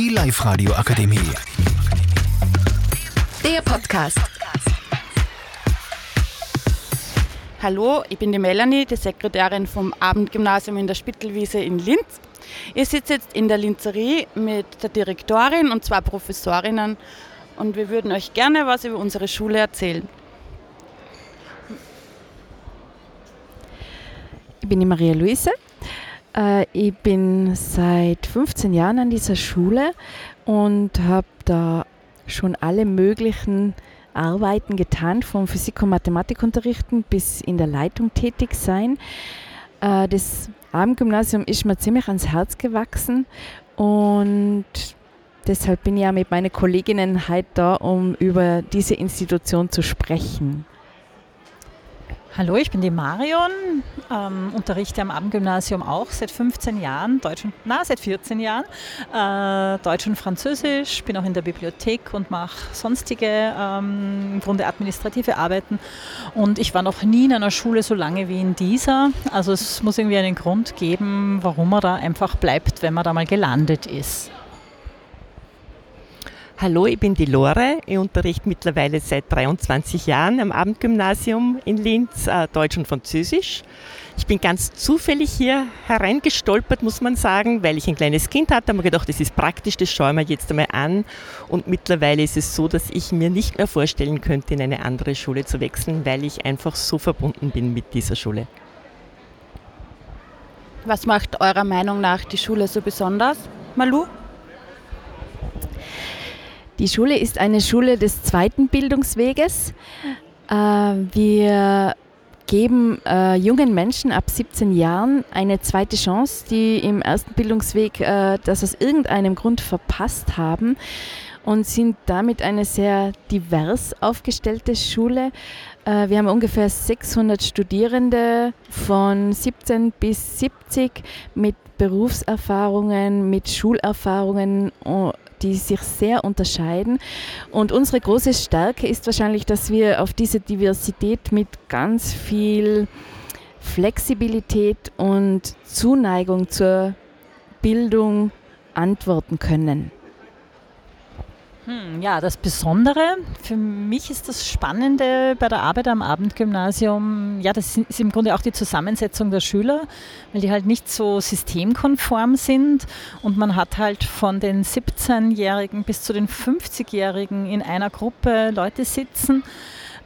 Die Live-Radio Akademie. Der Podcast. Hallo, ich bin die Melanie, die Sekretärin vom Abendgymnasium in der Spittelwiese in Linz. Ihr sitzt jetzt in der Linzerie mit der Direktorin und zwei Professorinnen und wir würden euch gerne was über unsere Schule erzählen. Ich bin die Maria Luise. Äh, ich bin seit 15 Jahren an dieser Schule und habe da schon alle möglichen Arbeiten getan, vom Physik- und Mathematikunterrichten bis in der Leitung tätig sein. Äh, das Abendgymnasium ist mir ziemlich ans Herz gewachsen und deshalb bin ich ja mit meinen Kolleginnen heute da, um über diese Institution zu sprechen. Hallo, ich bin die Marion, ähm, unterrichte am Abendgymnasium auch seit 15 Jahren, Deutsch und, na, seit 14 Jahren, äh, Deutsch und Französisch, bin auch in der Bibliothek und mache sonstige ähm, im Grunde administrative Arbeiten. Und ich war noch nie in einer Schule so lange wie in dieser. Also es muss irgendwie einen Grund geben, warum man da einfach bleibt, wenn man da mal gelandet ist. Hallo, ich bin die Lore. Ich unterrichte mittlerweile seit 23 Jahren am Abendgymnasium in Linz äh, Deutsch und Französisch. Ich bin ganz zufällig hier hereingestolpert, muss man sagen, weil ich ein kleines Kind hatte. Da habe ich gedacht, das ist praktisch, das schaue ich mir jetzt einmal an. Und mittlerweile ist es so, dass ich mir nicht mehr vorstellen könnte, in eine andere Schule zu wechseln, weil ich einfach so verbunden bin mit dieser Schule. Was macht eurer Meinung nach die Schule so besonders, Malu? Die Schule ist eine Schule des zweiten Bildungsweges. Äh, wir geben äh, jungen Menschen ab 17 Jahren eine zweite Chance, die im ersten Bildungsweg äh, das aus irgendeinem Grund verpasst haben und sind damit eine sehr divers aufgestellte Schule. Wir haben ungefähr 600 Studierende von 17 bis 70 mit Berufserfahrungen, mit Schulerfahrungen die sich sehr unterscheiden. Und unsere große Stärke ist wahrscheinlich, dass wir auf diese Diversität mit ganz viel Flexibilität und Zuneigung zur Bildung antworten können. Hm, ja, das Besondere für mich ist das Spannende bei der Arbeit am Abendgymnasium, ja, das ist im Grunde auch die Zusammensetzung der Schüler, weil die halt nicht so systemkonform sind und man hat halt von den 17-Jährigen bis zu den 50-Jährigen in einer Gruppe Leute sitzen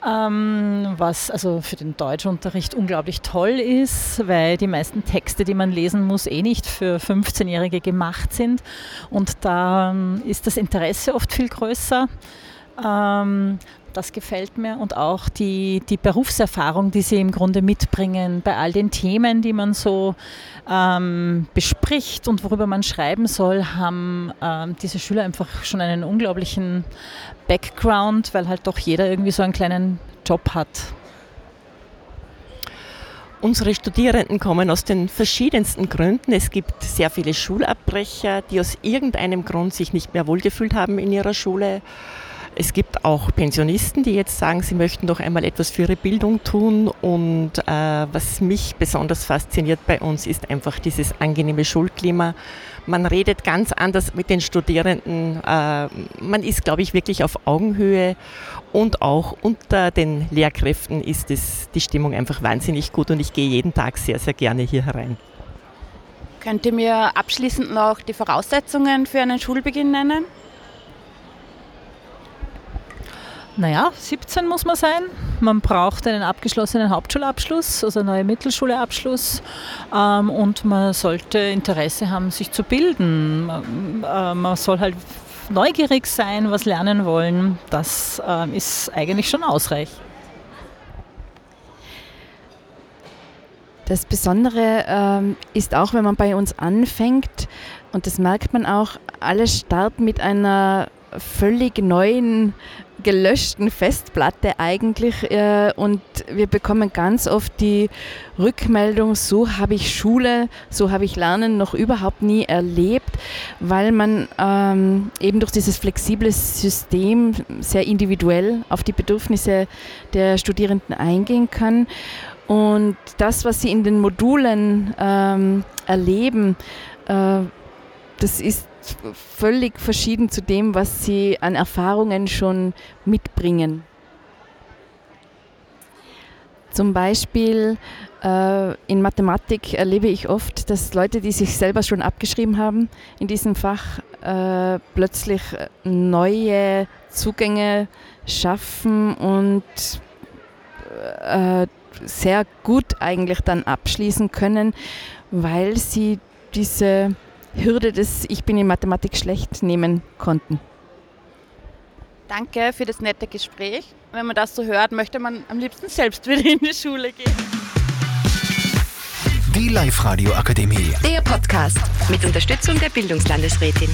was also für den Deutschunterricht unglaublich toll ist, weil die meisten Texte, die man lesen muss, eh nicht für 15-Jährige gemacht sind. Und da ähm, ist das Interesse oft viel größer. Ähm, das gefällt mir und auch die, die Berufserfahrung, die sie im Grunde mitbringen bei all den Themen, die man so ähm, bespricht und worüber man schreiben soll, haben ähm, diese Schüler einfach schon einen unglaublichen Background, weil halt doch jeder irgendwie so einen kleinen Job hat. Unsere Studierenden kommen aus den verschiedensten Gründen. Es gibt sehr viele Schulabbrecher, die aus irgendeinem Grund sich nicht mehr wohlgefühlt haben in ihrer Schule es gibt auch Pensionisten, die jetzt sagen, sie möchten doch einmal etwas für ihre Bildung tun. Und äh, was mich besonders fasziniert bei uns ist einfach dieses angenehme Schulklima. Man redet ganz anders mit den Studierenden. Äh, man ist, glaube ich, wirklich auf Augenhöhe. Und auch unter den Lehrkräften ist es, die Stimmung einfach wahnsinnig gut und ich gehe jeden Tag sehr, sehr gerne hier herein. Könnt ihr mir abschließend noch die Voraussetzungen für einen Schulbeginn nennen? Naja, 17 muss man sein. Man braucht einen abgeschlossenen Hauptschulabschluss, also einen neuen Mittelschulabschluss. Ähm, und man sollte Interesse haben, sich zu bilden. Äh, man soll halt neugierig sein, was lernen wollen. Das äh, ist eigentlich schon ausreichend. Das Besondere ähm, ist auch, wenn man bei uns anfängt, und das merkt man auch, alle starten mit einer völlig neuen gelöschten Festplatte eigentlich äh, und wir bekommen ganz oft die Rückmeldung, so habe ich Schule, so habe ich Lernen noch überhaupt nie erlebt, weil man ähm, eben durch dieses flexible System sehr individuell auf die Bedürfnisse der Studierenden eingehen kann. Und das, was sie in den Modulen ähm, erleben, äh, das ist völlig verschieden zu dem, was sie an Erfahrungen schon mitbringen. Zum Beispiel äh, in Mathematik erlebe ich oft, dass Leute, die sich selber schon abgeschrieben haben in diesem Fach, äh, plötzlich neue Zugänge schaffen und äh, sehr gut eigentlich dann abschließen können, weil sie diese Hürde des Ich bin in Mathematik schlecht nehmen konnten. Danke für das nette Gespräch. Wenn man das so hört, möchte man am liebsten selbst wieder in die Schule gehen. Die Live-Radio Akademie. Der Podcast mit Unterstützung der Bildungslandesrätin.